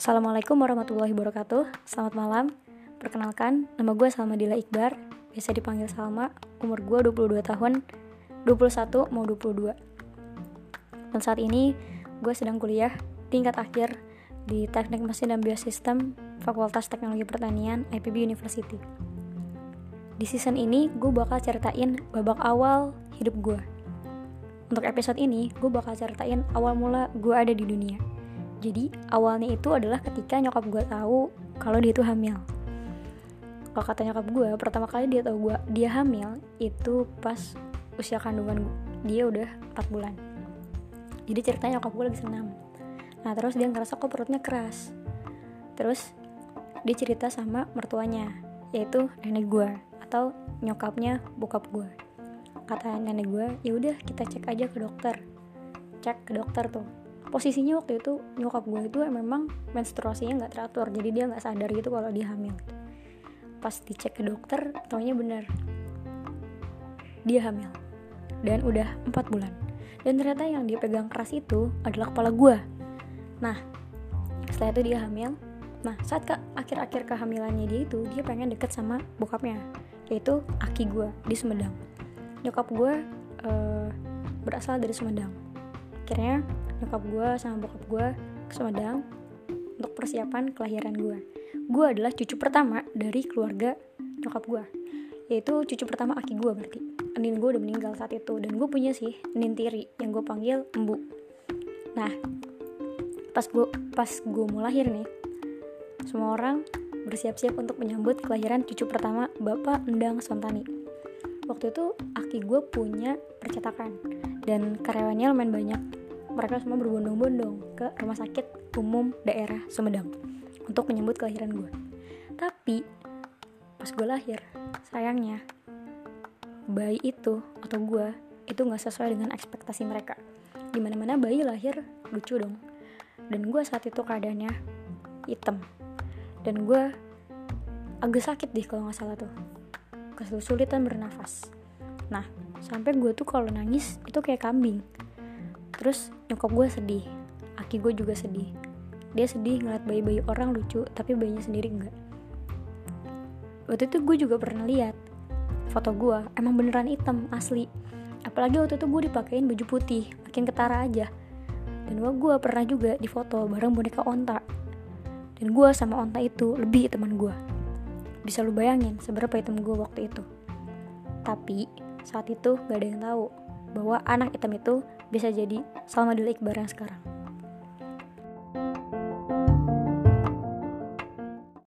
Assalamualaikum warahmatullahi wabarakatuh Selamat malam Perkenalkan, nama gue Salma Dila Iqbar Biasa dipanggil Salma Umur gue 22 tahun 21 mau 22 Dan saat ini gue sedang kuliah tingkat akhir di Teknik Mesin dan Biosistem Fakultas Teknologi Pertanian IPB University. Di season ini gue bakal ceritain babak awal hidup gue. Untuk episode ini, gue bakal ceritain awal mula gue ada di dunia. Jadi, awalnya itu adalah ketika nyokap gue tahu kalau dia itu hamil. Kalau kata nyokap gue, pertama kali dia tahu gue dia hamil itu pas usia kandungan dia udah 4 bulan. Jadi ceritanya nyokap gue lagi senam. Nah, terus dia ngerasa kok perutnya keras. Terus dia cerita sama mertuanya, yaitu nenek gue atau nyokapnya bokap gue kata nenek gue ya udah kita cek aja ke dokter cek ke dokter tuh posisinya waktu itu nyokap gue itu memang menstruasinya nggak teratur jadi dia nggak sadar gitu kalau dia hamil. Pas dicek ke dokter taunya bener dia hamil. Dan udah empat bulan. Dan ternyata yang dia pegang keras itu adalah kepala gue nah setelah itu dia hamil. Nah saat ke akhir-akhir kehamilannya dia itu dia pengen deket sama bokapnya yaitu aki gue di Sumedang. Nyokap gue uh, berasal dari Sumedang. Akhirnya nyokap gue sama bokap gue ke Sumedang untuk persiapan kelahiran gue gue adalah cucu pertama dari keluarga nyokap gue yaitu cucu pertama aki gue berarti Nin gue udah meninggal saat itu dan gue punya sih Nin tiri yang gue panggil Embu nah pas gue pas gue mau lahir nih semua orang bersiap-siap untuk menyambut kelahiran cucu pertama Bapak Endang Sontani. Waktu itu aki gue punya percetakan dan karyawannya lumayan banyak. Mereka semua berbondong-bondong ke rumah sakit umum daerah Sumedang untuk menyambut kelahiran gue. Tapi pas gue lahir, sayangnya bayi itu atau gue itu nggak sesuai dengan ekspektasi mereka. Di mana-mana bayi lahir lucu dong. Dan gue saat itu keadaannya hitam dan gue agak sakit deh kalau nggak salah tuh kesulitan bernafas nah sampai gue tuh kalau nangis itu kayak kambing terus nyokap gue sedih. Aki gue juga sedih. Dia sedih ngeliat bayi-bayi orang lucu tapi bayinya sendiri enggak. Waktu itu gue juga pernah lihat foto gue emang beneran hitam asli. Apalagi waktu itu gue dipakein baju putih makin ketara aja. Dan gue pernah juga di foto bareng boneka onta. Dan gue sama onta itu lebih teman gue. Bisa lu bayangin seberapa hitam gue waktu itu. Tapi saat itu gak ada yang tahu bahwa anak hitam itu bisa jadi Salma Dila Iqbar yang sekarang.